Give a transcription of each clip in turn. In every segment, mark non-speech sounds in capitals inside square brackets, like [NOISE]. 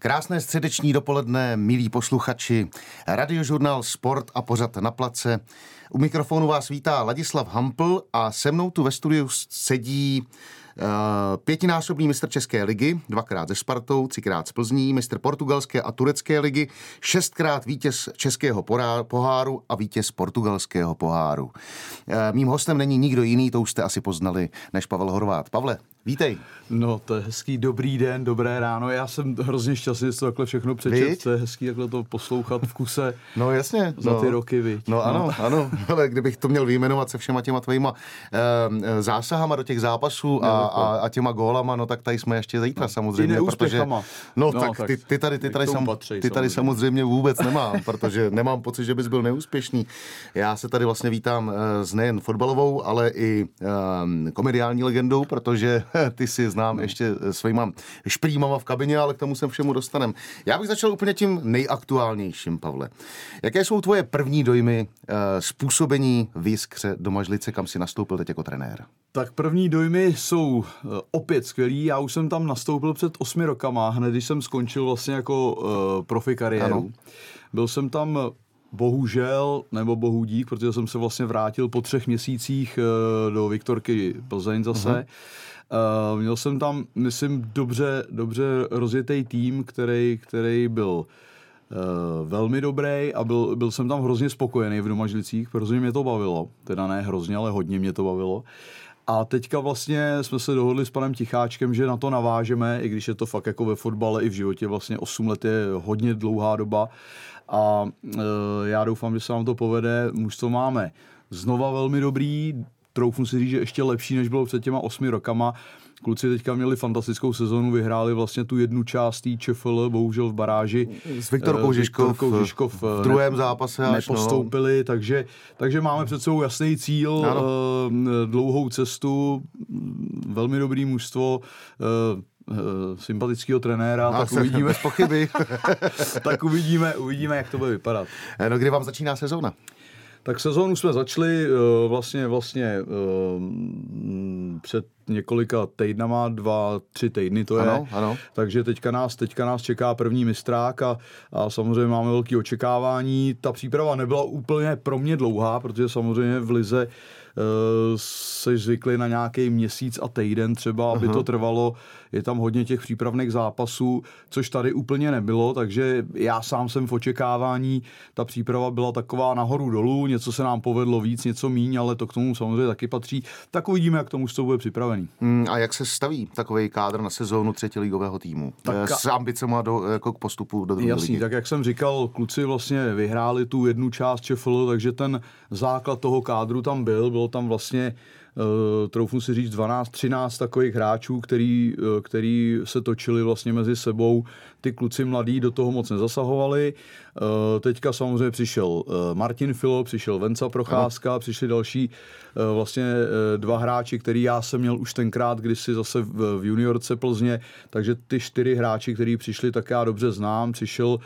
Krásné středeční dopoledne, milí posluchači. Radiožurnál Sport a pořad na place. U mikrofonu vás vítá Ladislav Hampl a se mnou tu ve studiu sedí uh, pětinásobný mistr České ligy, dvakrát ze Spartou, třikrát z Plzní, mistr portugalské a turecké ligy, šestkrát vítěz Českého poháru a vítěz portugalského poháru. Uh, mým hostem není nikdo jiný, to už jste asi poznali, než Pavel Horvát. Pavle, Vítej. No, to je hezký, dobrý den, dobré ráno. Já jsem hrozně šťastný, že to takhle všechno přečet. To je hezký takhle to poslouchat v kuse. No jasně. Za no. ty roky, viď? No ano, no. ano, [LAUGHS] ale kdybych to měl vyjmenovat se všema těma tvojima e, zásahama do těch zápasů a, a, a těma gólama, no tak tady jsme ještě zítra no. samozřejmě. Protože, no, no tak, tak ty, ty tady, ty tady, sam, patří, ty tady samozřejmě vůbec nemám, [LAUGHS] protože nemám pocit, že bys byl neúspěšný. Já se tady vlastně vítám eh, s nejen fotbalovou, ale i um, komediální legendou, protože [LAUGHS] ty si znám no. ještě svýma šprýmama v kabině, ale k tomu se všemu dostanem. Já bych začal úplně tím nejaktuálnějším, Pavle. Jaké jsou tvoje první dojmy uh, způsobení v Jiskře do Mažlice, kam si nastoupil teď jako trenér? Tak první dojmy jsou uh, opět skvělý. Já už jsem tam nastoupil před osmi rokama, hned když jsem skončil vlastně jako uh, profi kariéru. Ano. Byl jsem tam bohužel, nebo bohu dík, protože jsem se vlastně vrátil po třech měsících do Viktorky Plzeň zase. Uh-huh. Uh, měl jsem tam, myslím, dobře, dobře rozjetý tým, který, který byl uh, velmi dobrý a byl, byl jsem tam hrozně spokojený v Domažlicích, protože mě to bavilo. Teda ne hrozně, ale hodně mě to bavilo. A teďka vlastně jsme se dohodli s panem Ticháčkem, že na to navážeme, i když je to fakt jako ve fotbale i v životě, vlastně 8 let je hodně dlouhá doba. A uh, já doufám, že se nám to povede. Mužstvo máme znova velmi dobrý, troufnu si říct, že ještě lepší, než bylo před těma osmi rokama. Kluci teďka měli fantastickou sezonu, vyhráli vlastně tu jednu část té ČFL, bohužel v baráži. S Viktorkou eh, Žižkov, Žižkov v eh, druhém zápase až, no. nepostoupili, no. takže, takže máme před sebou jasný cíl, ano. Eh, dlouhou cestu, velmi dobrý mužstvo, sympatického trenéra, no, tak uvidíme. Bez pochyby. [LAUGHS] tak uvidíme, uvidíme, jak to bude vypadat. No, kdy vám začíná sezóna? Tak sezónu jsme začali uh, vlastně, vlastně uh, před několika týdnama, dva, tři týdny to je. Ano, ano. Takže teďka nás, teďka nás čeká první mistrák a, a samozřejmě máme velké očekávání. Ta příprava nebyla úplně pro mě dlouhá, protože samozřejmě v Lize se zvykli na nějaký měsíc a týden třeba, aby uh-huh. to trvalo. Je tam hodně těch přípravných zápasů, což tady úplně nebylo, takže já sám jsem v očekávání, ta příprava byla taková nahoru dolů, něco se nám povedlo víc, něco míň, ale to k tomu samozřejmě taky patří. Tak uvidíme, jak tomu to bude připravený. Hmm, a jak se staví takový kádr na sezónu třetí ligového týmu? Tak, eh, s ambicemi do, jako k postupu do druhé Jasný, ligy. tak jak jsem říkal, kluci vlastně vyhráli tu jednu část ČFL, takže ten základ toho kádru tam byl, bylo tam vlastně Uh, troufnu si říct 12, 13 takových hráčů, který, uh, který se točili vlastně mezi sebou. Ty kluci mladí do toho moc nezasahovali. Uh, teďka samozřejmě přišel Martin Filo, přišel Venca Procházka, ano. přišli další vlastně dva hráči, který já jsem měl už tenkrát kdysi zase v, v juniorce Plzně, takže ty čtyři hráči, kteří přišli, tak já dobře znám. Přišel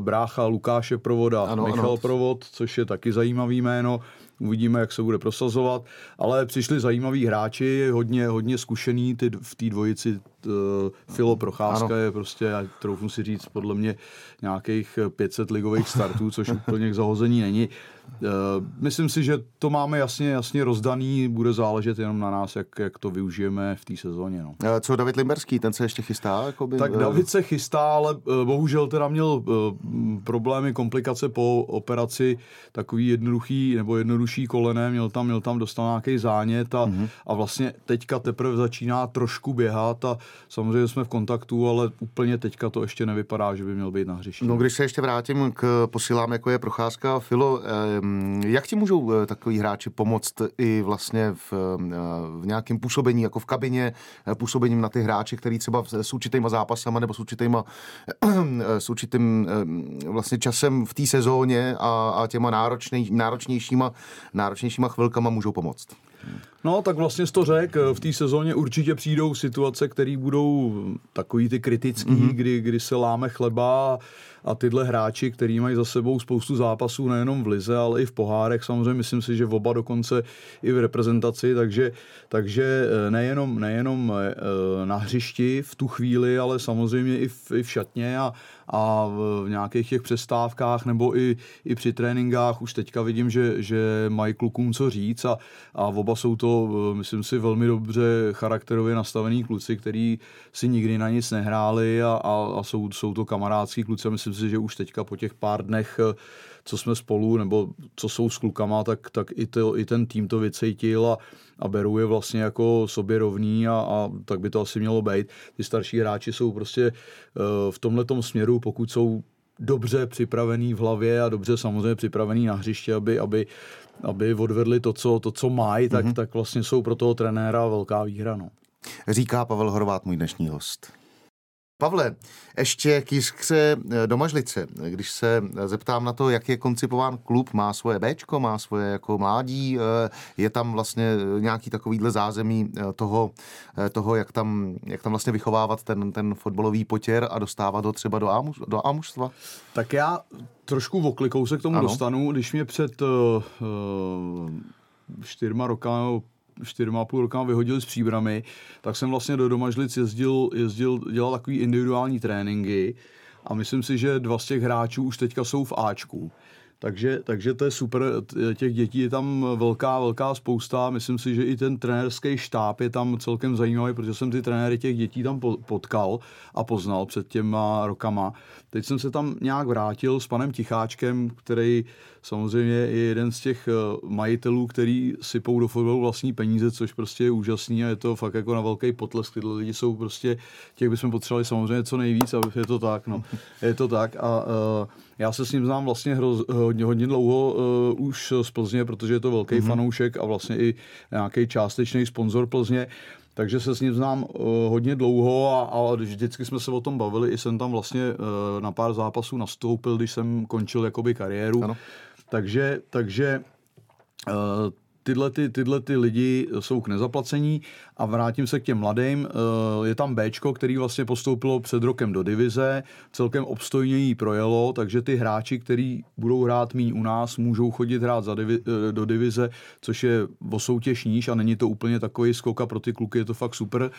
brácha Lukáše Provoda, ano, Michal ano. Provod, což je taky zajímavý jméno uvidíme, jak se bude prosazovat, ale přišli zajímaví hráči, hodně, hodně zkušený ty, v té dvojici uh, Filo Procházka ano. je prostě, já troufnu si říct, podle mě nějakých 500 ligových startů, což [LAUGHS] úplně k zahození není. Uh, myslím si, že to máme jasně, jasně rozdaný, bude záležet jenom na nás, jak, jak to využijeme v té sezóně. No. Uh, co David Limberský, ten se ještě chystá? Jakoby, tak David se chystá, ale bohužel teda měl uh, problémy, komplikace po operaci, takový jednoduchý nebo jednodušší kolené, měl tam, měl tam dostal nějaký zánět a, uh-huh. a vlastně teďka teprve začíná trošku běhat a samozřejmě jsme v kontaktu, ale úplně teďka to ještě nevypadá, že by měl být na hřišti. No, když se ještě vrátím k posilám, jako je Procházka Filo, jak ti můžou eh, takový hráči pomoct i vlastně v, eh, v nějakém působení, jako v kabině, eh, působením na ty hráče, který třeba s určitýma zápasama nebo s určitýma, s určitým vlastně časem v té sezóně a, a těma náročnej, náročnějšíma, náročnějšíma chvilkama můžou pomoct? No, tak vlastně z to řek, v té sezóně určitě přijdou situace, které budou takový ty kritický, mm-hmm. kdy, kdy se láme chleba a tyhle hráči, kteří mají za sebou spoustu zápasů nejenom v lize, ale i v pohárech, samozřejmě myslím si, že v oba dokonce i v reprezentaci, takže, takže eh, nejenom, nejenom eh, na hřišti v tu chvíli, ale samozřejmě i v, i v šatně a, a v nějakých těch přestávkách nebo i, i při tréninkách. Už teďka vidím, že, že mají klukům co říct a, a oba jsou to, myslím si, velmi dobře charakterově nastavený kluci, který si nikdy na nic nehráli a, a, a jsou, jsou to kamarádský kluci a myslím si, že už teďka po těch pár dnech co jsme spolu, nebo co jsou s klukama, tak, tak i, to, i ten tým to vycejtil a, a berou je vlastně jako sobě rovný a, a tak by to asi mělo být. Ty starší hráči jsou prostě uh, v tomhle směru, pokud jsou dobře připravený v hlavě a dobře samozřejmě připravený na hřiště, aby, aby, aby odvedli to, co, to, co mají, tak, mm-hmm. tak vlastně jsou pro toho trenéra velká výhra. No. Říká Pavel Horvát, můj dnešní host. Pavle, ještě k Jiskře eh, do Mažlice. Když se zeptám na to, jak je koncipován klub, má svoje Bčko, má svoje jako mládí, eh, je tam vlastně nějaký takovýhle zázemí eh, toho, toho jak, tam, jak tam vlastně vychovávat ten, ten fotbalový potěr a dostávat ho třeba do, ámuž, do ámužstva? Tak já trošku oklikou se k tomu ano. dostanu, když mě před uh, čtyřma rokama čtyřma půl roka vyhodili s příbramy, tak jsem vlastně do Domažlic jezdil, jezdil dělal takový individuální tréninky a myslím si, že dva z těch hráčů už teďka jsou v Ačku. Takže, takže to je super, těch dětí je tam velká, velká spousta. Myslím si, že i ten trenérský štáb je tam celkem zajímavý, protože jsem ty trenéry těch dětí tam potkal a poznal před těma rokama. Teď jsem se tam nějak vrátil s panem Ticháčkem, který samozřejmě je jeden z těch eh, majitelů, který sypou do fotbalu vlastní peníze, což prostě je úžasný a je to fakt jako na velký potlesk. Tyhle lidi jsou prostě, těch bychom potřebovali samozřejmě co nejvíc, aby je to tak, no. [LAUGHS] Je to tak a uh, já se s ním znám vlastně hroz, hodně, hodně dlouho uh, už z Plzně, protože je to velký mm-hmm. fanoušek a vlastně i nějaký částečný sponzor Plzně takže se s ním znám uh, hodně dlouho a, a vždycky jsme se o tom bavili. I jsem tam vlastně uh, na pár zápasů nastoupil, když jsem končil jakoby kariéru. Ano. Takže, takže uh, tyhle, ty, tyhle ty lidi jsou k nezaplacení a vrátím se k těm mladým. Eh, je tam Bčko, který vlastně postoupilo před rokem do divize, celkem obstojně jí projelo, takže ty hráči, kteří budou hrát míň u nás, můžou chodit hrát za divi, eh, do divize, což je o soutěž níž a není to úplně takový skok a pro ty kluky je to fakt super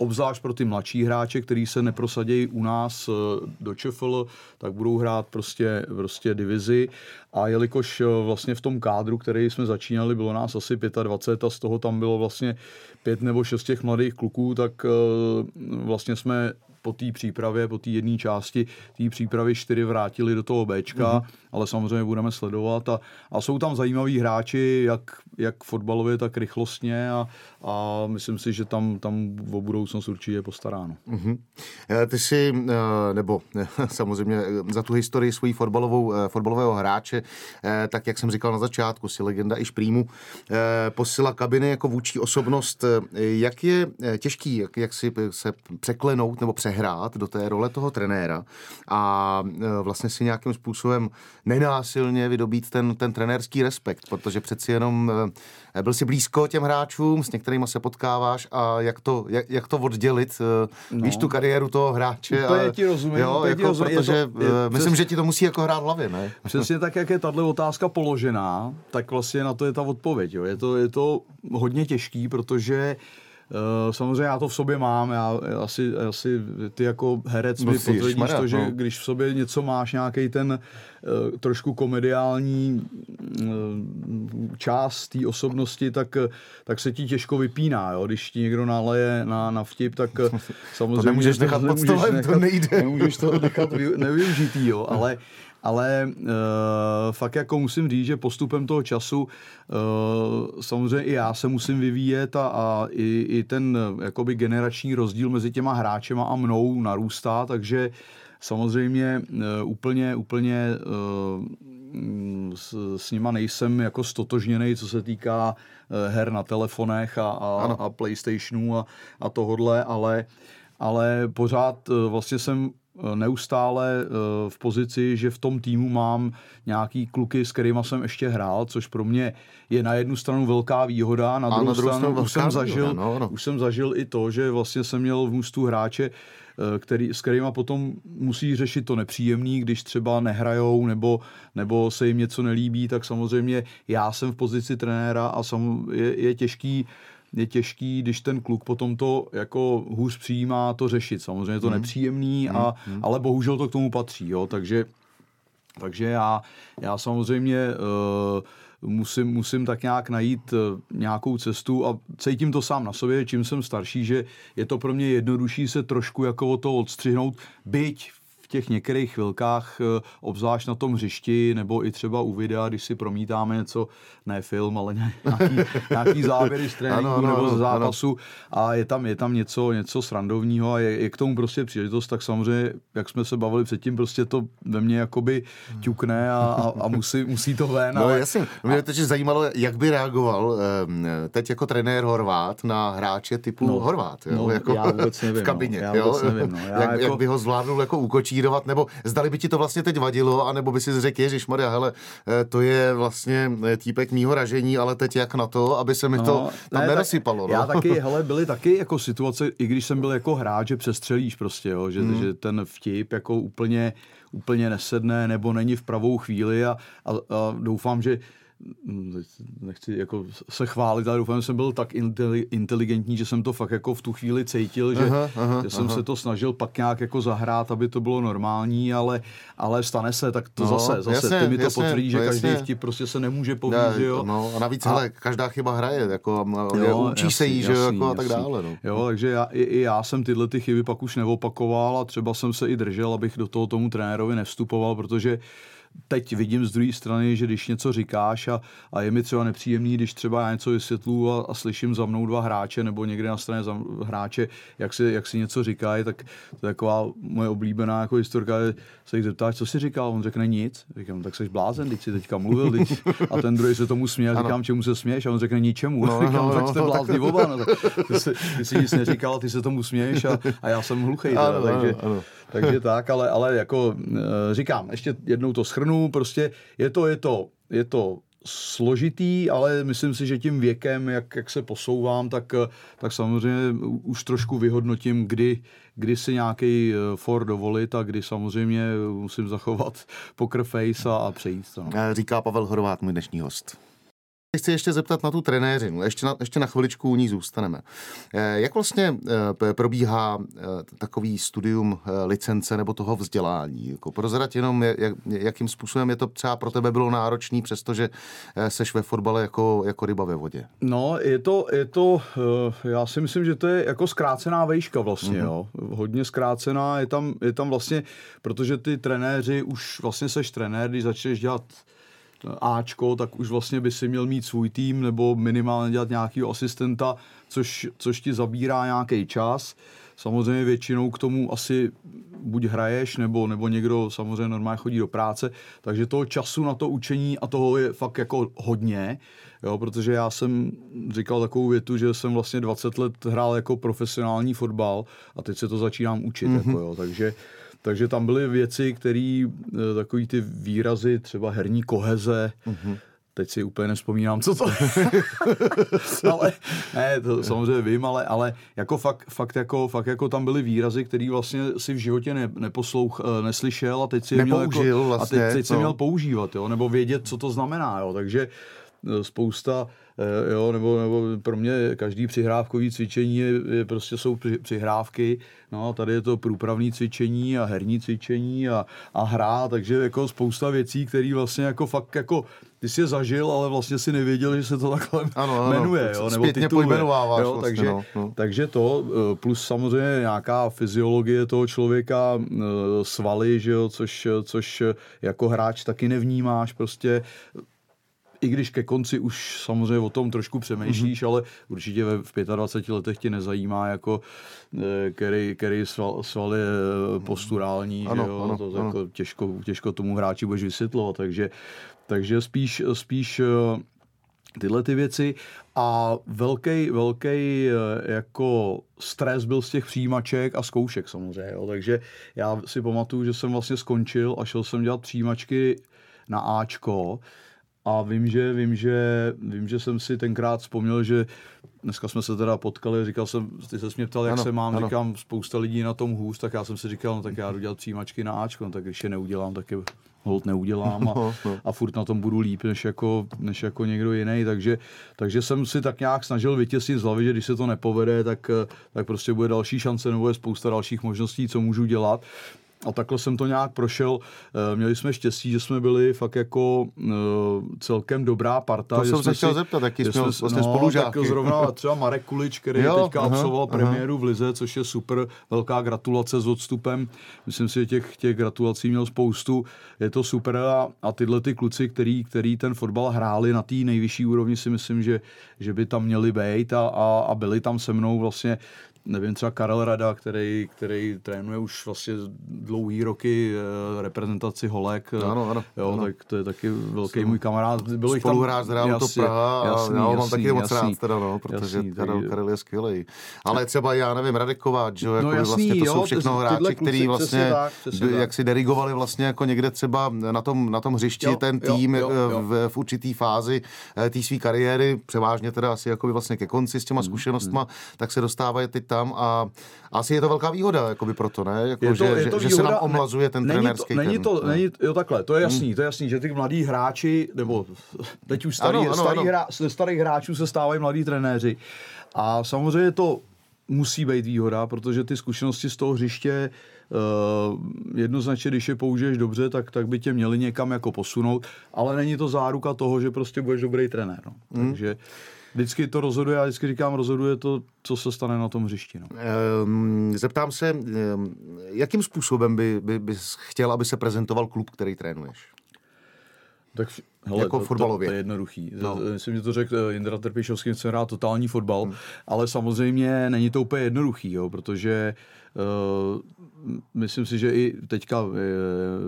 obzvlášť pro ty mladší hráče, kteří se neprosadějí u nás eh, do ČFL, tak budou hrát prostě, prostě divizi. A jelikož eh, vlastně v tom kádru, který jsme začínali, bylo nás asi 25 a z toho tam bylo vlastně pět nebo šest těch mladých kluků, tak eh, vlastně jsme po té přípravě, po té jedné části té přípravy čtyři vrátili do toho Bčka, mm-hmm. ale samozřejmě budeme sledovat a, a jsou tam zajímaví hráči, jak, jak fotbalově, tak rychlostně a, a myslím si, že tam, tam o budoucnost určitě je postaráno. Mm-hmm. Ty si, nebo [LAUGHS] samozřejmě za tu historii svojí fotbalovou, fotbalového hráče, tak jak jsem říkal na začátku, si legenda i šprýmu, posila kabiny jako vůči osobnost. Jak je těžký, jak, jak si se překlenout nebo přehrát do té role toho trenéra a vlastně si nějakým způsobem nenásilně vydobít ten, ten trenérský respekt, protože přeci jenom byl si blízko těm hráčům, s některými se potkáváš a jak to, jak, jak to oddělit, no. víš tu kariéru toho hráče. Úplně a, ti rozumím. Jo, jako, ti rozumím. Protože to, je, myslím, přes, že ti to musí jako hrát v hlavě, ne? [LAUGHS] Přesně tak, jak je tahle otázka položená, tak vlastně na to je ta odpověď. Jo. Je, to, je to hodně těžký, protože Uh, samozřejmě já to v sobě mám, já asi, asi ty jako herec mi potvrdíš to, že no. když v sobě něco máš, nějaký ten uh, trošku komediální uh, část té osobnosti, tak, tak se ti těžko vypíná, jo? když ti někdo naleje na, na vtip, tak samozřejmě... [LAUGHS] To nemůžeš nechat pod stolem, nechat, to nejde. Nemůžeš to nechat nevyužitý, jo? ale ale uh, fakt jako musím říct, že postupem toho času uh, samozřejmě i já se musím vyvíjet a, a i, i ten jakoby generační rozdíl mezi těma hráčema a mnou narůstá, takže samozřejmě uh, úplně, úplně uh, s, s nima nejsem jako stotožněný, co se týká her na telefonech a, a, a PlayStationů a, a tohodle, ale ale pořád vlastně jsem Eh, neustále eh, v pozici, že v tom týmu mám nějaký kluky, s kterými jsem ještě hrál, což pro mě je na jednu stranu velká výhoda, na druhou, na druhou stranu, stranu už, jsem zažil, výhoda, no, no. už jsem zažil i to, že vlastně jsem měl v můstu hráče, který, s kterými potom musí řešit to nepříjemný, když třeba nehrajou nebo, nebo se jim něco nelíbí, tak samozřejmě já jsem v pozici trenéra a sam, je, je těžký je těžký, když ten kluk potom to jako hůř přijímá, to řešit. Samozřejmě je to hmm. nepříjemný. A, hmm. ale bohužel to k tomu patří. Jo? Takže, takže já, já samozřejmě uh, musím, musím tak nějak najít uh, nějakou cestu a cítím to sám na sobě, čím jsem starší, že je to pro mě jednodušší se trošku jako o to odstřihnout, byť těch některých chvilkách, eh, obzvlášť na tom hřišti, nebo i třeba u videa, když si promítáme něco, ne film, ale [LAUGHS] nějaký, nějaký záběry z tréninku ano, ano, nebo z zápasu ano. a je tam, je tam něco, něco srandovního a je, je, k tomu prostě příležitost, tak samozřejmě, jak jsme se bavili předtím, prostě to ve mně jakoby ťukne a, a, a musí, musí to ven. No ale, jasně, mě teď zajímalo, jak by reagoval ehm, teď jako trenér Horvát na hráče typu no, Horvát, jo? No, jako já vůbec nevím, [LAUGHS] v kabině. No, já vůbec jo? nevím, no. [LAUGHS] Já jak, jako... jak by ho zvládnul jako úkočí kopírovat, nebo zdali by ti to vlastně teď vadilo, anebo by si řekl, Ježíš Maria, hele, eh, to je vlastně eh, týpek mýho ražení, ale teď jak na to, aby se mi no, to tam ne, nerosypalo. Tak, no. Já taky, [LAUGHS] hele, byly taky jako situace, i když jsem byl jako hráč, že přestřelíš prostě, jo, že, hmm. že ten vtip jako úplně úplně nesedne nebo není v pravou chvíli a, a, a doufám, že nechci jako se chválit, ale doufám, že jsem byl tak inteligentní, že jsem to fakt jako v tu chvíli cítil, že, aha, aha, že jsem aha. se to snažil pak nějak jako zahrát, aby to bylo normální, ale, ale stane se, tak to no, zase, zase jasně, ty mi to jasně, potvrdí, že no, každý vtip prostě se nemůže povídat, jo. No, a navíc, a, hele, každá chyba hraje, jako jo, učí jasný, se jí, že jasný, jako a tak dále. No. Jo, takže já, i, i, já jsem tyhle ty chyby pak už neopakoval a třeba jsem se i držel, abych do toho tomu trenérovi nevstupoval, protože teď vidím z druhé strany, že když něco říkáš a, a je mi třeba nepříjemný, když třeba já něco vysvětlu a, a slyším za mnou dva hráče nebo někde na straně za hráče, jak si, jak si něco říkají, tak to je taková moje oblíbená jako historka, se jich zeptáš, co si říkal, on řekne nic. Říkám, no, tak jsi blázen, když si teďka mluvil, teď, [LAUGHS] a ten druhý se tomu směje, říkám, čemu se směješ, a on řekne ničemu. No, [LAUGHS] říkám, no, tak jste no, blázni tak... oba, no, tak, ty, jsi, ty jsi nic neříkal, ty se tomu směješ a, a já jsem hluchý. Ano, takže, ano, ano. takže tak, ale, ale jako eh, říkám, ještě jednou to schrnu, prostě je to, je to, je to složitý, ale myslím si, že tím věkem, jak, jak se posouvám, tak, tak samozřejmě už trošku vyhodnotím, kdy, kdy si nějaký eh, for dovolit a kdy samozřejmě musím zachovat [LAUGHS] poker face a, a přejít to. No. Říká Pavel Horvát, můj dnešní host. Chci ještě zeptat na tu trenéřinu, ještě na, ještě na chviličku u ní zůstaneme. Eh, jak vlastně eh, probíhá eh, takový studium licence nebo toho vzdělání? Jako prozrať jenom, jak, jakým způsobem je to třeba pro tebe bylo náročný, přestože seš ve fotbale jako, jako ryba ve vodě? No, je to, je to, já si myslím, že to je jako zkrácená vejška vlastně, mm-hmm. jo. Hodně zkrácená, je tam, je tam vlastně, protože ty trenéři, už vlastně seš trenér, když začneš dělat Ačko, tak už vlastně by si měl mít svůj tým nebo minimálně dělat nějakého asistenta, což, což ti zabírá nějaký čas. Samozřejmě většinou k tomu asi buď hraješ, nebo, nebo někdo samozřejmě normálně chodí do práce, takže toho času na to učení a toho je fakt jako hodně, jo, protože já jsem říkal takovou větu, že jsem vlastně 20 let hrál jako profesionální fotbal a teď se to začínám učit, mm-hmm. jako jo, takže takže tam byly věci, které, eh, takový ty výrazy, třeba herní koheze, mm-hmm. Teď si úplně nespomínám, co to [LAUGHS] ale ne, to samozřejmě vím, ale, ale jako fakt, fakt, jako, fakt jako tam byly výrazy, které vlastně si v životě ne, neposlouch, eh, neslyšel a teď si je měl, jako, vlastně, a teď, teď si měl používat, jo, nebo vědět, co to znamená. Jo. Takže eh, spousta jo, nebo, nebo pro mě každý přihrávkový cvičení je, je prostě jsou při, přihrávky, no a tady je to průpravní cvičení a herní cvičení a, a hra, takže jako spousta věcí, které vlastně jako fakt jako ty jsi je zažil, ale vlastně si nevěděl, že se to takhle ano, ano, jmenuje, jo, nebo tituluje. Jo, vlastně, takže, no, no. takže to, eh, plus samozřejmě nějaká fyziologie toho člověka, eh, svaly, že jo, což, což jako hráč taky nevnímáš, prostě i když ke konci už samozřejmě o tom trošku přemýšlíš, mm-hmm. ale určitě ve, v 25 letech tě nezajímá, jako eh, který, který sval, sval je eh, posturální, ano, že jo? Ano, to ano. Jako těžko, těžko tomu hráči budeš vysvětlovat, takže, takže spíš, spíš eh, tyhle ty věci a velký, velký jako stres byl z těch přijímaček a zkoušek samozřejmě, jo. takže já si pamatuju, že jsem vlastně skončil a šel jsem dělat přijímačky na Ačko a vím, že, vím, že, vím, že jsem si tenkrát vzpomněl, že dneska jsme se teda potkali, říkal jsem, ty se mě ptal, jak ano, se mám, ano. říkám, spousta lidí na tom hůř, tak já jsem si říkal, no tak já jdu dělat přijímačky na Ačko, no, tak když je neudělám, tak je hold neudělám a, no, no. a furt na tom budu líp než jako, než jako někdo jiný, takže, takže jsem si tak nějak snažil vytěsnit z hlavy, že když se to nepovede, tak, tak prostě bude další šance nebo je spousta dalších možností, co můžu dělat. A takhle jsem to nějak prošel. Eh, měli jsme štěstí, že jsme byli fakt jako uh, celkem dobrá parta. To jsem se chtěl zeptat, jaký jsme, jsme vlastně no, spolužáky. Tak zrovna [LAUGHS] třeba Marek Kulič, který jo, teďka aha, absolvoval aha. premiéru v Lize, což je super, velká gratulace s odstupem. Myslím si, že těch, těch gratulací měl spoustu. Je to super a, a tyhle ty kluci, který, který ten fotbal hráli na té nejvyšší úrovni, si myslím, že, že by tam měli být a, a, a byli tam se mnou vlastně nevím, třeba Karel Rada, který, který trénuje už vlastně dlouhý roky eh, reprezentaci Holek. Ano, ano. Jo, ano. tak to je taky velký Jsem můj kamarád. Bylo Spoluhráč z Realu to Praha jasný, já ho mám taky moc rád, teda, no, protože jasný, Karel, Karel je skvělý. Ale třeba já nevím, Radeková, že jo, jako no, jasný, vlastně to jo, jsou všechno hráči, kteří vlastně, tak, jak si dirigovali vlastně jako někde třeba na tom, na tom hřišti jo, ten tým jo, jo, jo. V, v určitý fázi eh, té své kariéry, převážně teda asi jako vlastně ke konci s těma hmm, zkušenostma, hmm. tak se dostávají teď tam a asi je to velká výhoda jakoby proto, ne? Jako, je to, že, je to že, výhoda, že se nám omlazuje ten není trenérský to, není to, není, jo takhle, to je jasný, hmm. to je jasný, že ty mladí hráči, nebo teď už starý, ano, ano, starý ano. Hra, ze starých hráčů se stávají mladí trenéři a samozřejmě to musí být výhoda, protože ty zkušenosti z toho hřiště Uh, jednoznačně, když je použiješ dobře, tak, tak by tě měli někam jako posunout, ale není to záruka toho, že prostě budeš dobrý trenér. No. Hmm. Takže vždycky to rozhoduje, já vždycky říkám, rozhoduje to, co se stane na tom hřišti. No. Um, zeptám se, um, jakým způsobem by, by, bys chtěl, aby se prezentoval klub, který trénuješ? Tak hele, jako to, fotbalově. To, to je jednoduchý. No. Myslím, že to řekl eh, Jindra Trpišovský, chce hrát totální fotbal, hmm. ale samozřejmě není to úplně jednoduchý, jo, protože uh, myslím si, že i teďka uh,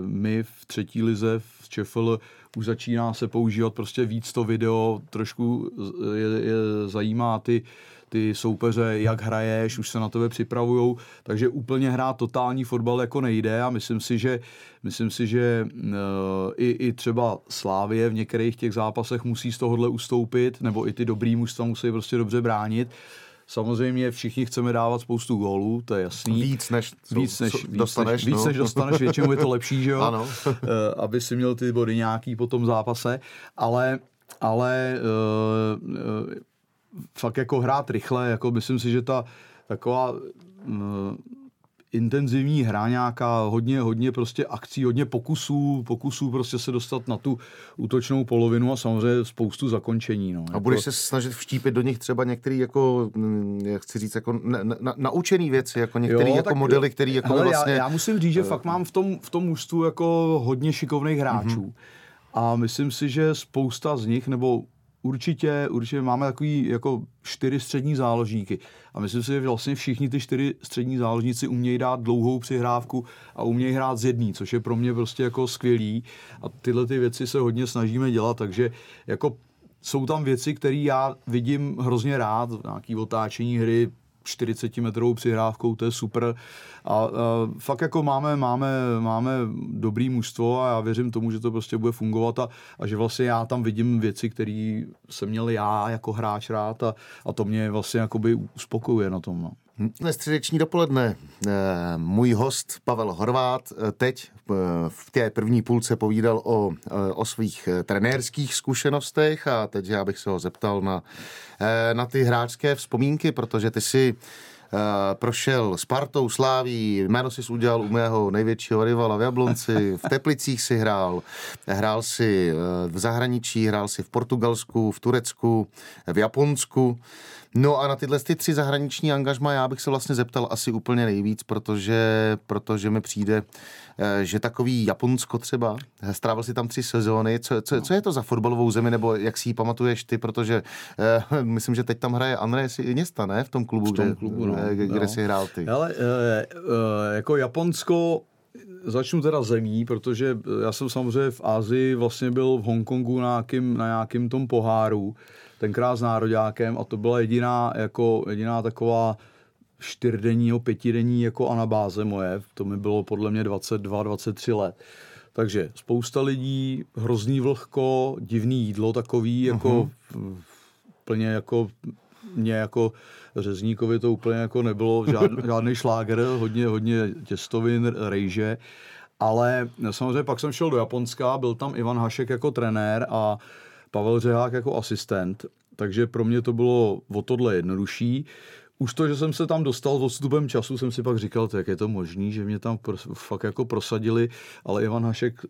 my v třetí lize v ČFL už začíná se používat prostě víc to video, trošku je, je zajímá ty, ty soupeře, jak hraješ, už se na tebe připravujou, takže úplně hrát totální fotbal jako nejde a myslím si, že, myslím si, že uh, i, i třeba Slávě v některých těch zápasech musí z tohohle ustoupit, nebo i ty dobrý mužstva musí prostě dobře bránit, Samozřejmě všichni chceme dávat spoustu gólů, to je jasný. Víc než, víc než, víc dostaneš, než, no. víc než dostaneš, většinou je to lepší, že jo? Ano. [LAUGHS] Eh, aby si měl ty body nějaký po tom zápase, ale, ale uh, uh, fakt jako hrát rychle, jako myslím si, že ta taková uh, intenzivní hra nějaká, hodně, hodně prostě akcí, hodně pokusů, pokusů prostě se dostat na tu útočnou polovinu a samozřejmě spoustu zakončení. No. A budeš jako... se snažit vštípit do nich třeba některý jako, mm, jak chci říct, jako na, na, naučený věci, jako některé jako tak, modely, které jako hele, vlastně... Já, já, musím říct, že uh... fakt mám v tom, v tom ústu jako hodně šikovných hráčů. Mm-hmm. A myslím si, že spousta z nich, nebo určitě, určitě máme takový jako čtyři střední záložníky. A myslím si, že vlastně všichni ty čtyři střední záložníci umějí dát dlouhou přihrávku a umějí hrát z jedný, což je pro mě prostě jako skvělý. A tyhle ty věci se hodně snažíme dělat, takže jako jsou tam věci, které já vidím hrozně rád, nějaký otáčení hry, 40 metrovou přihrávkou, to je super. A, a fakt jako máme, máme, máme dobrý mužstvo a já věřím tomu, že to prostě bude fungovat a, a že vlastně já tam vidím věci, které jsem měl já jako hráč rád a, a to mě vlastně jakoby uspokojuje na tom. No. Dnes středeční dopoledne eh, můj host Pavel Horvát eh, teď eh, v té první půlce povídal o, o svých trenérských zkušenostech a teď já bych se ho zeptal na, na ty hráčské vzpomínky, protože ty si prošel Spartou, Sláví, jméno si udělal u mého největšího rivala v Jablonci, [LAUGHS] v Teplicích si hrál, hrál si v zahraničí, hrál si v Portugalsku, v Turecku, v Japonsku. No a na tyhle ty tři zahraniční angažma já bych se vlastně zeptal asi úplně nejvíc, protože, protože mi přijde, eh, že takový Japonsko třeba, eh, strávil si tam tři sezóny, co, co, co je to za fotbalovou zemi, nebo jak si ji pamatuješ ty, protože eh, [LAUGHS] myslím, že teď tam hraje Andrés Iniesta, ne, v tom klubu, v tom kde, klubu no. kde, kde no. si hrál ty. Ale eh, jako Japonsko Začnu teda zemí, protože já jsem samozřejmě v Ázii vlastně byl v Hongkongu na nějakým, na nějakým tom poháru, tenkrát s nároďákem a to byla jediná, jako, jediná taková čtyřdenní nebo pětidenní jako anabáze moje, to mi bylo podle mě 22-23 let. Takže spousta lidí, hrozný vlhko, divný jídlo takový, jako uh-huh. plně jako mě jako řezníkovi to úplně jako nebylo žádný, [LAUGHS] žádný šláger, hodně, hodně těstovin, rejže. Ale samozřejmě pak jsem šel do Japonska, byl tam Ivan Hašek jako trenér a Pavel Řehák jako asistent, takže pro mě to bylo o tohle jednodušší. Už to, že jsem se tam dostal s odstupem času, jsem si pak říkal, jak je to možný, že mě tam fakt jako prosadili, ale Ivan Hašek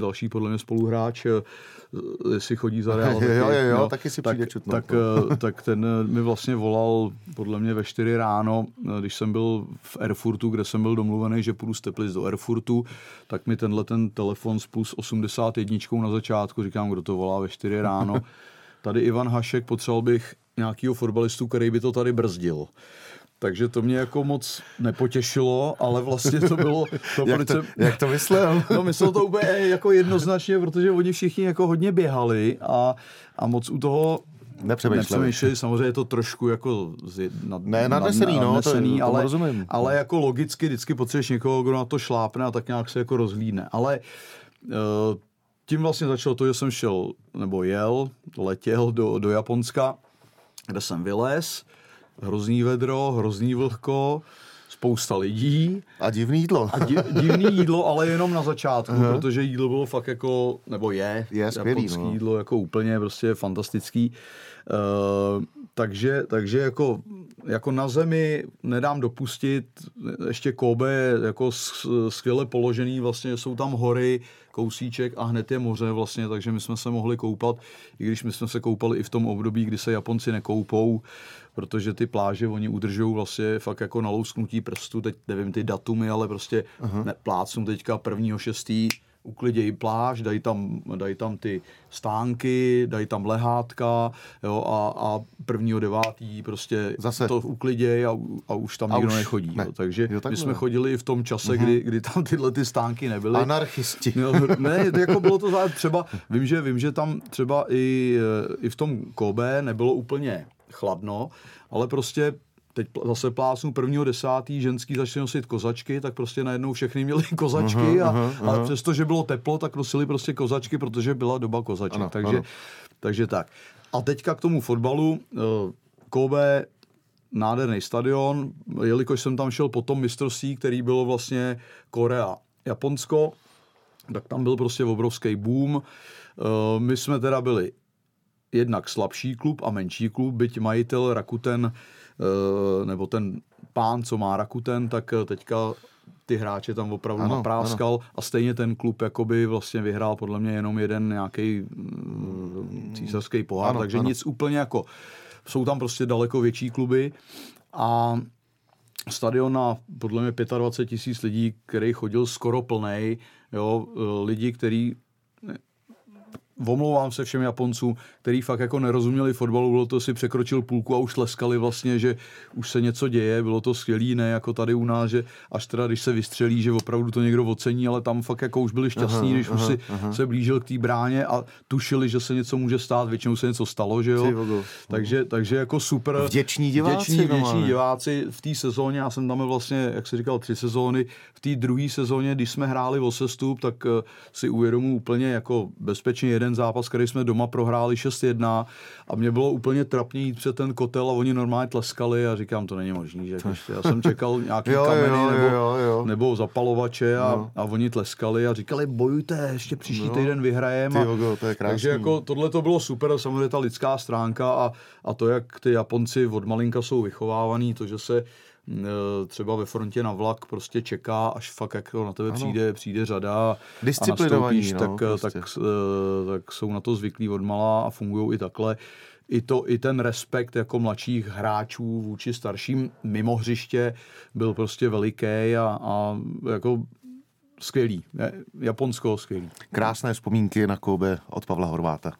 další podle mě spoluhráč, eh, jestli chodí za [LAUGHS] Real. jo, jo, jo, jo, taky si přijde tak, Tak, eh, tak ten eh, mi vlastně volal podle mě ve 4 ráno, když jsem byl v Erfurtu, kde jsem byl domluvený, že půjdu z Teplic do Erfurtu, tak mi tenhle ten telefon s plus 81 na začátku, říkám, kdo to volá ve 4 ráno. [LAUGHS] Tady Ivan Hašek, potřeboval bych nějakého fotbalistu, který by to tady brzdil. Takže to mě jako moc nepotěšilo, ale vlastně to bylo... [LAUGHS] To jak, to, jak to myslel? [LAUGHS] No myslel to úplně jako jednoznačně, protože oni všichni jako hodně běhali a, a moc u toho nepřemýšleli. nepřemýšleli. Samozřejmě je to trošku jako nad, ne, nadnesený, nad, nadnesený, no, to, ale, rozumím. ale jako logicky vždycky potřebuješ někoho, kdo na to šlápne a tak nějak se jako rozhlídne. Ale uh, tím vlastně začalo to, že jsem šel, nebo jel, letěl do, do Japonska, kde jsem vylez, hrozný vedro, hrozný vlhko, spousta lidí. A divný jídlo. A di, divný jídlo, ale jenom na začátku, uh-huh. protože jídlo bylo fakt jako, nebo je, je skvělý, no. jídlo jako úplně prostě fantastický. Uh, takže, takže jako, jako na zemi nedám dopustit, ještě Kobe je jako skvěle položený, vlastně jsou tam hory, kousíček a hned je moře vlastně, takže my jsme se mohli koupat, i když my jsme se koupali i v tom období, kdy se Japonci nekoupou, protože ty pláže oni udržují vlastně fakt jako na lousknutí prstu, teď nevím ty datumy, ale prostě uh-huh. ne, plácnu teďka prvního šestý, uklidějí pláž, dají tam, dají tam ty stánky, dají tam lehátka jo, a, a prvního devátý prostě Zase. to uklidějí a, a už tam a nikdo už nechodí. Ne. Jo. Takže jo, my jsme chodili i v tom čase, uh-huh. kdy, kdy tam tyhle ty stánky nebyly. Anarchisti. Jo, ne, jako bylo to třeba, vím, že, vím, že tam třeba i, i v tom Kobe nebylo úplně chladno, ale prostě teď zase plásnu prvního desátý, ženský začali nosit kozačky, tak prostě najednou všechny měli [LAUGHS] kozačky uh-huh, a, uh-huh. a přesto, že bylo teplo, tak nosili prostě kozačky, protože byla doba kozaček. Ano, takže, ano. takže tak. A teďka k tomu fotbalu. Eh, Kobe, nádherný stadion, jelikož jsem tam šel po tom mistrovství, který bylo vlastně Korea, Japonsko, tak tam byl prostě obrovský boom. Eh, my jsme teda byli jednak slabší klub a menší klub, byť majitel Rakuten nebo ten pán, co má Rakuten, tak eh, teďka ty hráče tam opravdu ano, napráskal ano. a stejně ten klub jakoby vlastně vyhrál podle mě jenom jeden nějaký mm, císařský pohár, ano, takže ano. nic úplně jako, jsou tam prostě daleko větší kluby a stadion na podle mě 25 tisíc lidí, který chodil skoro plný, jo, eh, lidi, kteří omlouvám se všem Japoncům, který fakt jako nerozuměli fotbalu, bylo to si překročil půlku a už tleskali vlastně, že už se něco děje, bylo to skvělý, ne jako tady u nás, že až teda když se vystřelí, že opravdu to někdo ocení, ale tam fakt jako už byli šťastní, aha, když aha, už si aha. se blížil k té bráně a tušili, že se něco může stát, většinou se něco stalo, že jo. Takže, takže jako super. Vděční diváci. Vděční, vděční diváci v té sezóně, já jsem tam vlastně, jak se říkal, tři sezóny, v té druhé sezóně, když jsme hráli o sestup, tak eh, si uvědomuji úplně jako bezpečně jeden zápas, který jsme doma prohráli 6-1 a mě bylo úplně trapně jít před ten kotel a oni normálně tleskali a říkám, to není možný, že já jsem čekal nějaký [LAUGHS] jo, kameny jo, nebo, jo, jo. nebo zapalovače a, no. a oni tleskali a říkali, bojujte, ještě příští no. týden vyhrajeme. Takže jako tohle to bylo super, samozřejmě ta lidská stránka a, a to, jak ty Japonci od malinka jsou vychovávaný, to, že se třeba ve frontě na vlak prostě čeká, až fakt jako na tebe přijde, přijde řada a nastoupíš, no, tak, eh, prostě. tak, eh, tak jsou na to zvyklí odmala a fungují i takhle. I, to, I ten respekt jako mladších hráčů vůči starším mimo hřiště byl prostě veliký a, a jako skvělý. Japonsko skvělý. Krásné vzpomínky na Kobe od Pavla Horváta.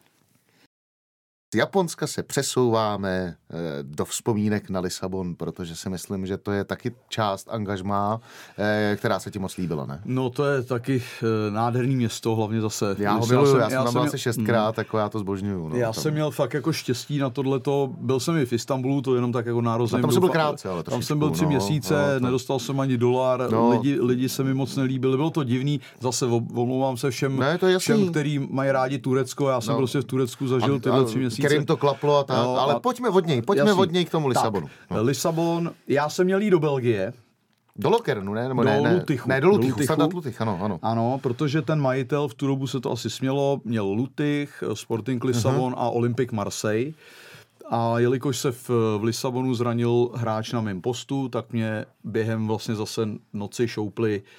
Japonska se přesouváme eh, do vzpomínek na Lisabon, protože si myslím, že to je taky část angažmá, eh, která se ti moc líbila, ne? No to je taky eh, nádherný město, hlavně zase. Já ho miluju, já jsem, já jsem tam asi šestkrát, tak já to zbožňuju. No, já tam. jsem měl fakt jako štěstí na tohleto, byl jsem i v Istanbulu, to jenom tak jako nározený. tam jsem byl krátce, ale Tam jsem byl tři no, měsíce, no, nedostal jsem ani dolar, no. lidi, lidi se mi moc nelíbili, bylo to divný, zase omlouvám se všem, ne, to je všem, který mají rádi Turecko, já jsem no. prostě v Turecku zažil tyhle tři měsíce. Kterým to klaplo a tak, no, ale a... pojďme od něj, pojďme jasný. od něj k tomu Lisabonu. Tak, no. Lisabon, já jsem měl jít do Belgie, do Lokernu, ne? Nebo do ne, ne, Lutychu. Ne, do Lutychu, do Lutychu. Lutych, ano, ano. Ano, protože ten majitel v tu dobu se to asi smělo, měl Lutych, Sporting Lisabon uh-huh. a Olympic Marseille. A jelikož se v, v Lisabonu zranil hráč na mém postu, tak mě během vlastně zase noci šoupli eh,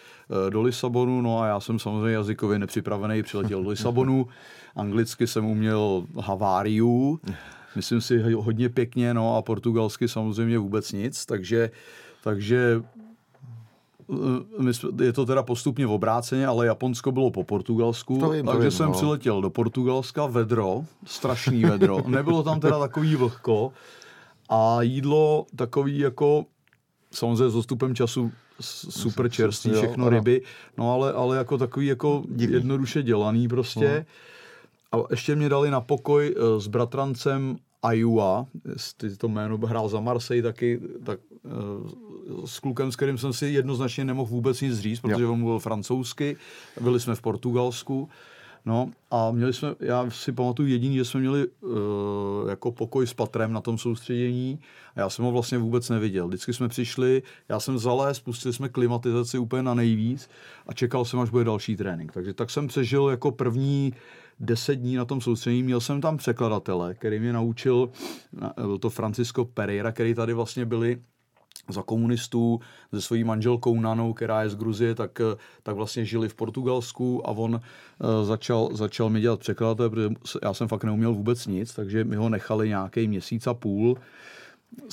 do Lisabonu, no a já jsem samozřejmě jazykově nepřipravený, přiletěl do Lisabonu. [LAUGHS] Anglicky jsem uměl haváriu, myslím si hodně pěkně, no a portugalsky samozřejmě vůbec nic, takže, takže je to teda postupně v obráceně, ale Japonsko bylo po Portugalsku, to vím, takže to vím, jsem no. přiletěl do Portugalska, vedro, strašný vedro. [LAUGHS] Nebylo tam teda takový vlhko a jídlo takový jako, samozřejmě s času super čerstvý, všechno ryby, no ale, ale jako takový jako Divný. jednoduše dělaný prostě. No. A ještě mě dali na pokoj eh, s bratrancem jestli to jméno hrál za Marseille taky, tak uh, s klukem, s kterým jsem si jednoznačně nemohl vůbec nic říct, protože jo. on mluvil francouzsky, byli jsme v Portugalsku, no a měli jsme, já si pamatuju jediný, že jsme měli uh, jako pokoj s patrem na tom soustředění a já jsem ho vlastně vůbec neviděl. Vždycky jsme přišli, já jsem zalé, spustili jsme klimatizaci úplně na nejvíc a čekal jsem, až bude další trénink. Takže tak jsem přežil jako první deset dní na tom soustředění. Měl jsem tam překladatele, který mě naučil, byl to Francisco Pereira, který tady vlastně byli za komunistů se svojí manželkou Nanou, která je z Gruzie, tak, tak vlastně žili v Portugalsku a on uh, začal, začal mi dělat překladatele, protože já jsem fakt neuměl vůbec nic, takže mi ho nechali nějaký měsíc a půl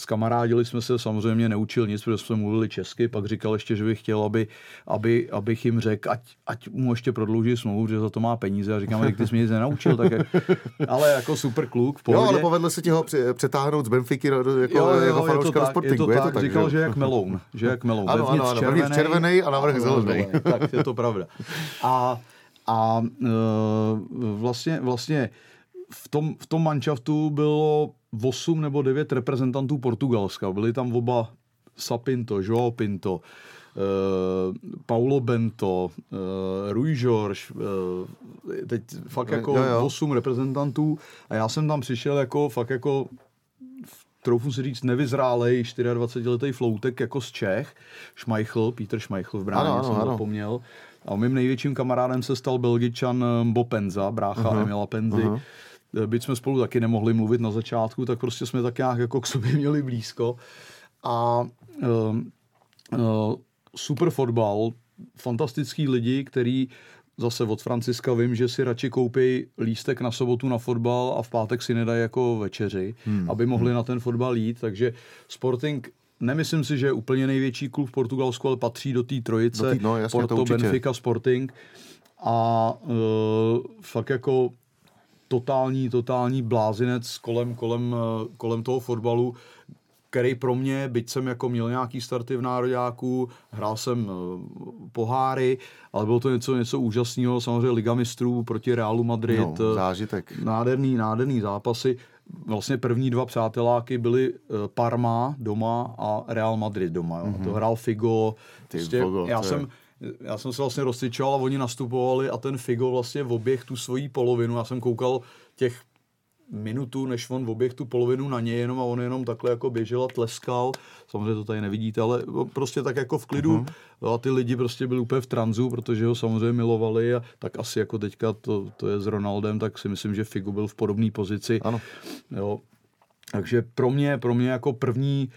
kamarádili jsme se, samozřejmě neučil nic, protože jsme mluvili česky, pak říkal ještě, že bych chtěl, aby, aby, abych jim řekl, ať, ať mu ještě prodlouží smlouvu, že za to má peníze. A říkám, že ty jsi mě nic nenaučil, tak jak, ale jako super kluk, v pohodě. Jo, ale povedlo se ti ho přetáhnout z Benfiky jako, jo, jo, jako fanouška do Sportingu. Je to, tak, je to tak, říkal, že jak meloun, že jak meloun. Ano, ano, ano, červený, červený a navrh zelený. Tak je to pravda. A, a e, vlastně, vlastně v tom, v tom manšaftu bylo 8 nebo 9 reprezentantů Portugalska. Byli tam oba Sapinto, João Pinto, uh, Paulo Bento, uh, Rui Jorge, uh, teď fakt jako jo, jo. 8 reprezentantů a já jsem tam přišel jako fakt jako troufnu si říct, nevyzrálej 24-letý floutek jako z Čech, Schmeichel, Peter Schmeichel v bráně, ano, jsem ano. zapomněl. A mým největším kamarádem se stal belgičan Mbo Penza, brácha uh-huh. Emila Penzy. Uh-huh Eh, byť jsme spolu taky nemohli mluvit na začátku, tak prostě jsme tak nějak jako k sobě měli blízko. A uh, uh, super fotbal, fantastický lidi, který zase od Franciska vím, že si radši koupí lístek na sobotu na fotbal a v pátek si nedají jako večeři, hmm. aby mohli hmm. na ten fotbal jít. Takže Sporting nemyslím si, že je úplně největší klub v Portugalsku, ale patří do té trojice. Do tý, no, jasně, Porto, Benfica, Sporting. A uh, fakt jako totální, totální blázinec kolem, kolem, eh, kolem toho fotbalu, který pro mě, byť jsem jako měl nějaký starty v nároďáku, hrál jsem eh, poháry, ale bylo to něco, něco úžasného, samozřejmě Liga mistrů proti Realu Madrid. No, zážitek. Nádherný, nádherný zápasy. Vlastně první dva přáteláky byly Parma doma a Real Madrid doma. Jo. Mm-hmm. To hrál Figo. Ty prostě, Figo já jsem, já jsem se vlastně rozcvičoval a oni nastupovali a ten Figo vlastně v oběh tu svoji polovinu. Já jsem koukal těch minutu, než on oběh tu polovinu na něj jenom a on jenom takhle jako běžel a tleskal. Samozřejmě to tady nevidíte, ale prostě tak jako v klidu. Uh-huh. A ty lidi prostě byli úplně v tranzu, protože ho samozřejmě milovali a tak asi jako teďka to, to je s Ronaldem, tak si myslím, že Figo byl v podobné pozici. Ano. Jo. Takže pro mě, pro mě jako první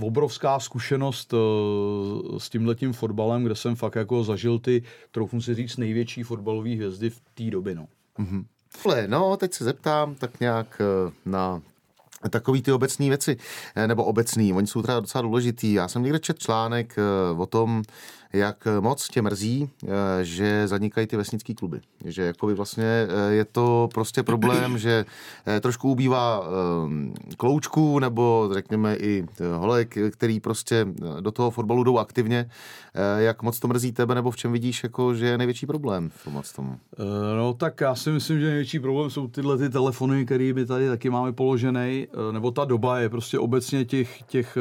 obrovská zkušenost uh, s tímhletím fotbalem, kde jsem fakt jako zažil ty, troufnu si říct, největší fotbalové hvězdy v té době. No. Mm-hmm. No, teď se zeptám tak nějak eh, na takový ty obecné věci, eh, nebo obecný, oni jsou teda docela důležitý. Já jsem někde čet článek o tom, jak moc tě mrzí, že zanikají ty vesnické kluby. Že jakoby vlastně je to prostě problém, že trošku ubývá kloučků nebo řekněme i holek, který prostě do toho fotbalu jdou aktivně. Jak moc to mrzí tebe nebo v čem vidíš, jako, že je největší problém tom? tomu? No tak já si myslím, že největší problém jsou tyhle ty telefony, které my tady taky máme položené, nebo ta doba je prostě obecně těch, těch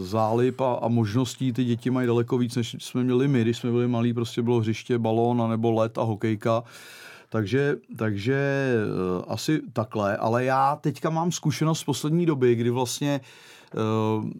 zálib a, a možností ty děti mají daleko víc, než jsme měli my, když jsme byli malí, prostě bylo hřiště, balón, nebo let a hokejka. Takže, takže uh, asi takhle, ale já teďka mám zkušenost z poslední doby, kdy vlastně uh,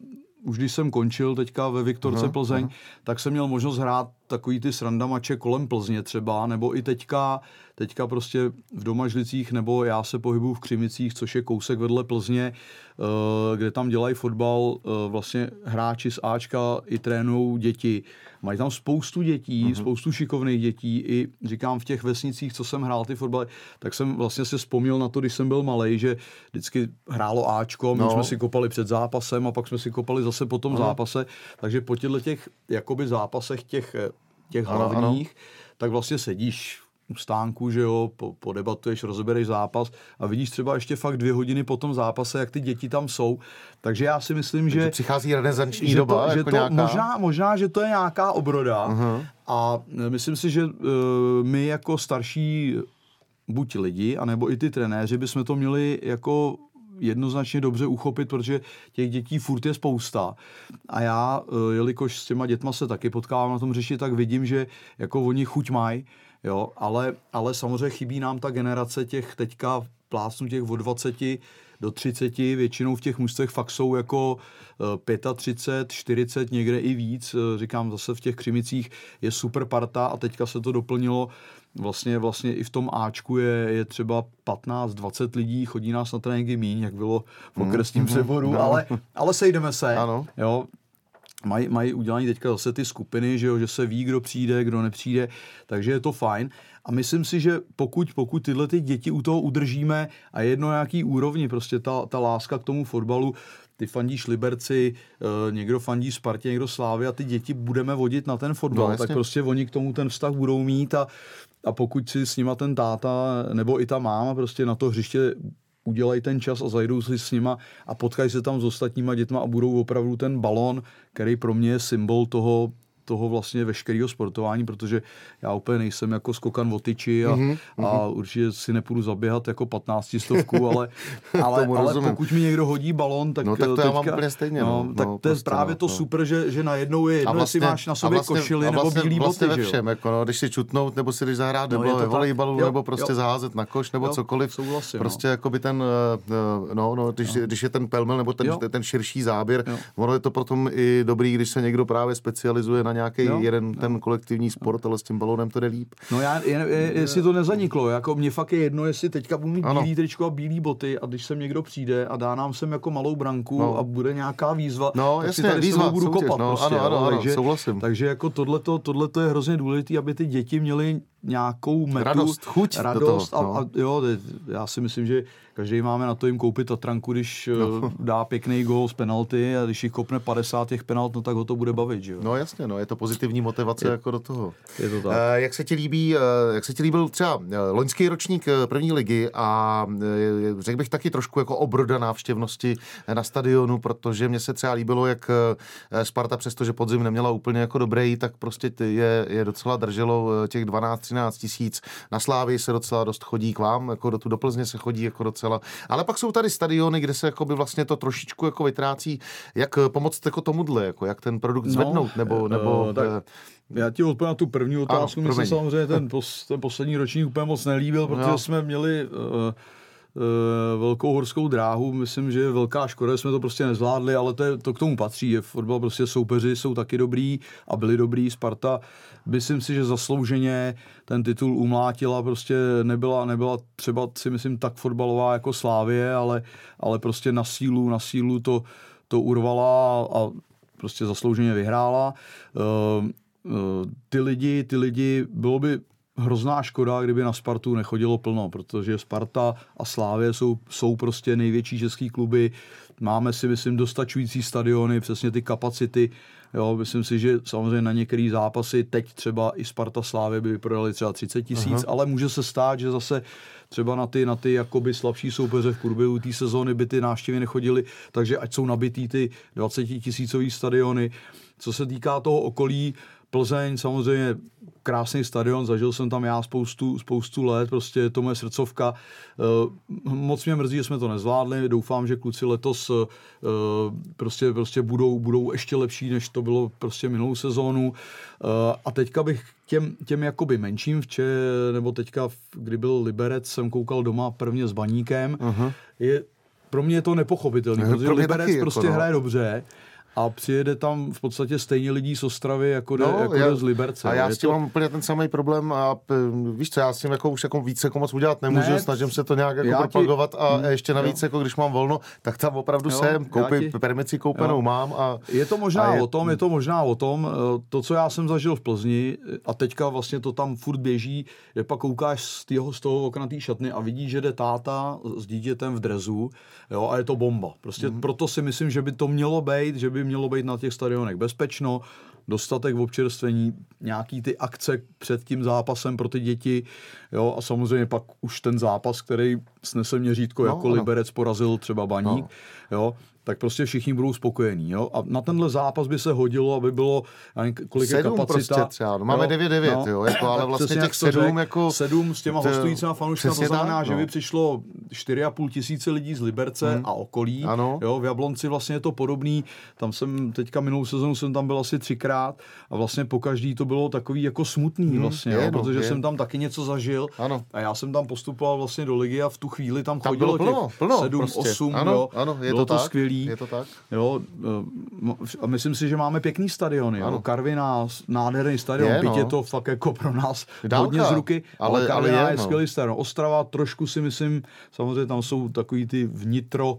už když jsem končil teďka ve Viktorce uh-huh, Plzeň, uh-huh. tak jsem měl možnost hrát takový ty srandamače kolem Plzně třeba, nebo i teďka, teďka prostě v Domažlicích, nebo já se pohybuju v Křimicích, což je kousek vedle Plzně, eh, kde tam dělají fotbal eh, vlastně hráči z Ačka i trénují děti. Mají tam spoustu dětí, uh-huh. spoustu šikovných dětí. I říkám v těch vesnicích, co jsem hrál ty fotbaly, tak jsem vlastně se vzpomněl na to, když jsem byl malý, že vždycky hrálo Ačko, my no. jsme si kopali před zápasem a pak jsme si kopali zase po tom uh-huh. zápase. Takže po těchto těch jakoby zápasech těch těch ano, hlavních, ano. tak vlastně sedíš stánku, že jo, po, podebatuješ, rozebereš zápas a vidíš třeba ještě fakt dvě hodiny po tom zápase, jak ty děti tam jsou. Takže já si myslím, Takže že... přichází renesanční že doba, to, jako že to, nějaká... možná, možná, že to je nějaká obroda uh-huh. a myslím si, že uh, my jako starší buď lidi, anebo i ty trenéři bychom to měli jako jednoznačně dobře uchopit, protože těch dětí furt je spousta. A já, jelikož s těma dětma se taky potkávám na tom řeši, tak vidím, že jako oni chuť mají, jo, ale, ale samozřejmě chybí nám ta generace těch teďka plásnu těch od 20 do 30, většinou v těch mužstvech fakt jsou jako 35, eh, 40, někde i víc. Eh, říkám zase v těch křimicích je super parta a teďka se to doplnilo vlastně, vlastně i v tom Ačku je, je třeba 15-20 lidí, chodí nás na tréninky míň, jak bylo v okresním mm, přeboru, no. ale, ale sejdeme se. Ano. Jo, mají, mají udělané teďka zase ty skupiny, že, jo, že se ví, kdo přijde, kdo nepřijde, takže je to fajn. A myslím si, že pokud, pokud tyhle ty děti u toho udržíme a jedno nějaký úrovni, prostě ta, ta láska k tomu fotbalu, ty fandíš Liberci, uh, někdo fandí Spartě, někdo Slávy a ty děti budeme vodit na ten fotbal, no, tak prostě oni k tomu ten vztah budou mít a, a pokud si s nima ten táta nebo i ta máma prostě na to hřiště udělají ten čas a zajdou si s nima a potkají se tam s ostatníma dětma a budou opravdu ten balon, který pro mě je symbol toho, toho vlastně veškerého sportování, protože já úplně nejsem jako skokan o tyči a, mm-hmm. a určitě si nepůjdu zaběhat jako 15 stovku, [LAUGHS] ale, ale, ale pokud mi někdo hodí balon, tak no, tak to teďka, já mám úplně stejně. No, no, tak no, to je prostě, právě no, to no. super, že, že najednou je jedno, vlastně, jestli máš na sobě vlastně, košily vlastně, nebo bílý vlastně boty. ve všem, jako no, když si čutnout, nebo si když zahrát, no, nebo volejbalu, nebo prostě zaházet na koš, nebo cokoliv. Souhlasím, prostě jako by ten, eh, no, no, když, když je ten pelmel, nebo ten, ten širší záběr, ono je to potom i dobrý, když se někdo právě specializuje na nějaký jeden ten kolektivní sport, ale s tím balónem to jde líp. No já, je, je, jestli to nezaniklo, jako mě fakt je jedno, jestli teďka budu mít ano. bílý tričko a bílý boty a když sem někdo přijde a dá nám sem jako malou branku no. a bude nějaká výzva, no, tak jasně, si tady výzva, budu soutěž, kopat. No, prostě, ano, ano, ano, takže, souhlasím. Takže jako tohleto, tohleto je hrozně důležité, aby ty děti měly nějakou metu. Radost, chuť radost do toho, no. a, a, jo, já si myslím, že každý máme na to jim koupit Tatranku, když no. [LAUGHS] dá pěkný gol z penalty a když jich kopne 50 těch penalt, no tak ho to bude bavit, že jo? No jasně, no, je to pozitivní motivace je, jako do toho. Je to tak. E, jak se ti líbí, e, jak se ti líbil třeba eh, loňský ročník první ligy a e, řekl bych taky trošku jako obroda návštěvnosti na stadionu, protože mně se třeba líbilo, jak Sparta, přestože podzim neměla úplně jako dobrý, tak prostě je, je docela drželo těch 12-13 tisíc. Na Slávy se docela dost chodí k vám, jako do tu do Plzně se chodí jako docela. Ale pak jsou tady stadiony, kde se jako by vlastně to trošičku jako vytrácí. Jak pomoct jako tomuhle, jako jak ten produkt no, zvednout, nebo, eh, nebo uh, tak... Já ti odpovím na tu první otázku. Mně se samozřejmě ten, pos, ten poslední ročník úplně moc nelíbil, [LAUGHS] protože no. jsme měli uh, uh, velkou horskou dráhu. Myslím, že je velká škoda, že jsme to prostě nezvládli, ale to, je, to k tomu patří. Je fotbal prostě soupeři jsou taky dobrý a byli dobrý. Sparta, myslím si, že zaslouženě ten titul umlátila, prostě nebyla, nebyla třeba si myslím tak fotbalová jako Slávě, ale, ale prostě na sílu, na sílu to, to urvala a prostě zaslouženě vyhrála. Uh, ty lidi, ty lidi, bylo by hrozná škoda, kdyby na Spartu nechodilo plno, protože Sparta a Slávě jsou, jsou prostě největší český kluby. máme si, myslím, dostačující stadiony, přesně ty kapacity. Jo, myslím si, že samozřejmě na některé zápasy teď třeba i Sparta Slávy by prodali třeba 30 tisíc, ale může se stát, že zase třeba na ty, na ty jakoby slabší soupeře v průběhu té sezóny by ty návštěvy nechodily, takže ať jsou nabitý ty 20 tisícový stadiony. Co se týká toho okolí, Plzeň samozřejmě krásný stadion, zažil jsem tam já spoustu, spoustu let, prostě je to moje srdcovka. Eh, moc mě mrzí, že jsme to nezvládli, doufám, že kluci letos eh, prostě, prostě budou, budou ještě lepší, než to bylo prostě minulou sezónu. Eh, a teďka bych těm, těm jakoby menším, vče, nebo teďka, kdy byl Liberec, jsem koukal doma prvně s Baníkem, uh-huh. je pro mě je to nepochopitelné, protože Liberec taky, jako prostě jako no. hraje dobře a přijede tam v podstatě stejně lidí z Ostravy, jako jde, no, jako já, z Liberce. A já s tím to... mám úplně ten samý problém a víš co, já s tím jako už jako víc jako moc udělat nemůžu, ne, snažím se to nějak jako propagovat ti... a hmm, ještě navíc, jo. jako když mám volno, tak tam opravdu jo, jsem, koupím, ti... permici koupenou jo. mám. A, je to možná je... o tom, je to možná o tom, eh, to, co já jsem zažil v Plzni a teďka vlastně to tam furt běží, je pak koukáš z, týho, z toho okna té šatny a vidíš, že jde táta s dítětem v drezu, jo, a je to bomba. Prostě mm. proto si myslím, že by to mělo být, že by mělo být na těch stadionech bezpečno, dostatek v občerstvení, nějaký ty akce před tím zápasem pro ty děti, jo, a samozřejmě pak už ten zápas, který snese měřítko, no, jako ano. Liberec porazil třeba Baník, no. jo, tak prostě všichni budou spokojení. Jo? A na tenhle zápas by se hodilo, aby bylo, kolik je kapacita. Prostě třeba. No, máme 9-9, no, jo, jako, ale vlastně těch sedm, jako... Sedm s těma hostujícíma fanouškama, to znamená, tak, že no. by přišlo 4,5 tisíce lidí z Liberce hmm. a okolí. Ano. Jo, v Jablonci vlastně je to podobný. Tam jsem teďka minulou sezonu jsem tam byl asi třikrát a vlastně po každý to bylo takový jako smutný hmm, vlastně, je, jo, no, protože je. jsem tam taky něco zažil ano. a já jsem tam postupoval vlastně do ligy a v tu chvíli tam, tam chodilo plno, těch plno, 7, prostě. 8, ano, jo. Ano, je bylo to, to skvělý je to tak? Jo, eh, a myslím si, že máme pěkný stadion, jo. Karviná, nádherný stadion, je, no. byť je to fakt jako pro nás Dálka, hodně z ruky, ale, ale Karviná ale je, je no. skvělý stadion. Ostrava trošku si myslím, samozřejmě tam jsou takový ty vnitro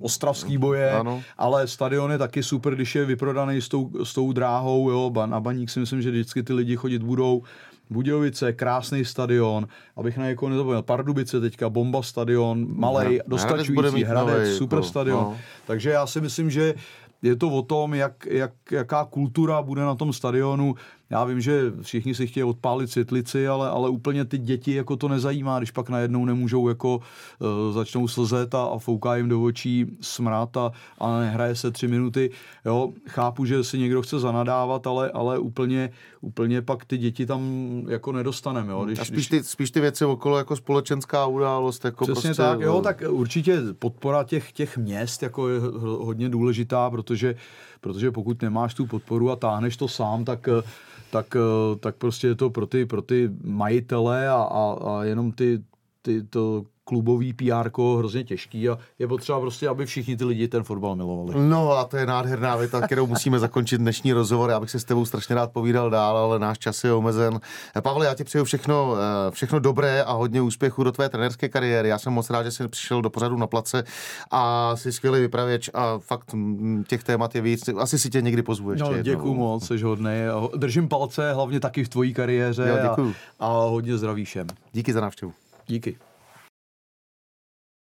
ostravský boje, ano. ale stadion je taky super, když je vyprodaný s tou, s tou dráhou, jo, na baník si myslím, že vždycky ty lidi chodit budou. Budějovice, krásný stadion, abych na někoho nezapomněl, Pardubice teďka, bomba stadion, malej, dostačující, Hradec, super stadion. No. Takže já si myslím, že je to o tom, jak, jak, jaká kultura bude na tom stadionu. Já vím, že všichni si chtějí odpálit světlici, ale, ale úplně ty děti jako to nezajímá, když pak najednou nemůžou jako uh, začnou slzet a, a fouká jim do očí smrát a, a nehraje se tři minuty. Jo, chápu, že si někdo chce zanadávat, ale, ale úplně, úplně pak ty děti tam jako nedostaneme. Jo, když, a spíš ty, spíš ty věci okolo jako společenská událost. Jako Přesně prostě, tak, jo, tak určitě podpora těch, těch měst jako je hodně důležitá, protože, protože pokud nemáš tu podporu a táhneš to sám, tak tak, eh, tak prostě je to pro ty, pro ty majitele a, a, a jenom ty, ty to klubový PR hrozně těžký a je potřeba prostě, aby všichni ty lidi ten fotbal milovali. No a to je nádherná věta, kterou musíme zakončit dnešní rozhovor. Já bych se s tebou strašně rád povídal dál, ale náš čas je omezen. Pavle, já ti přeju všechno, eh, všechno dobré a hodně úspěchu do tvé trenerské kariéry. Já jsem moc rád, že jsi přišel do pořadu na place a jsi skvělý vypravěč a fakt mm, těch témat je víc. Asi si tě někdy pozvu ještě. No, děkuji moc, jsi hodný. Držím palce hlavně taky v tvojí kariéře jo, a, a hodně zdraví všem. Díky za návštěvu. Díky.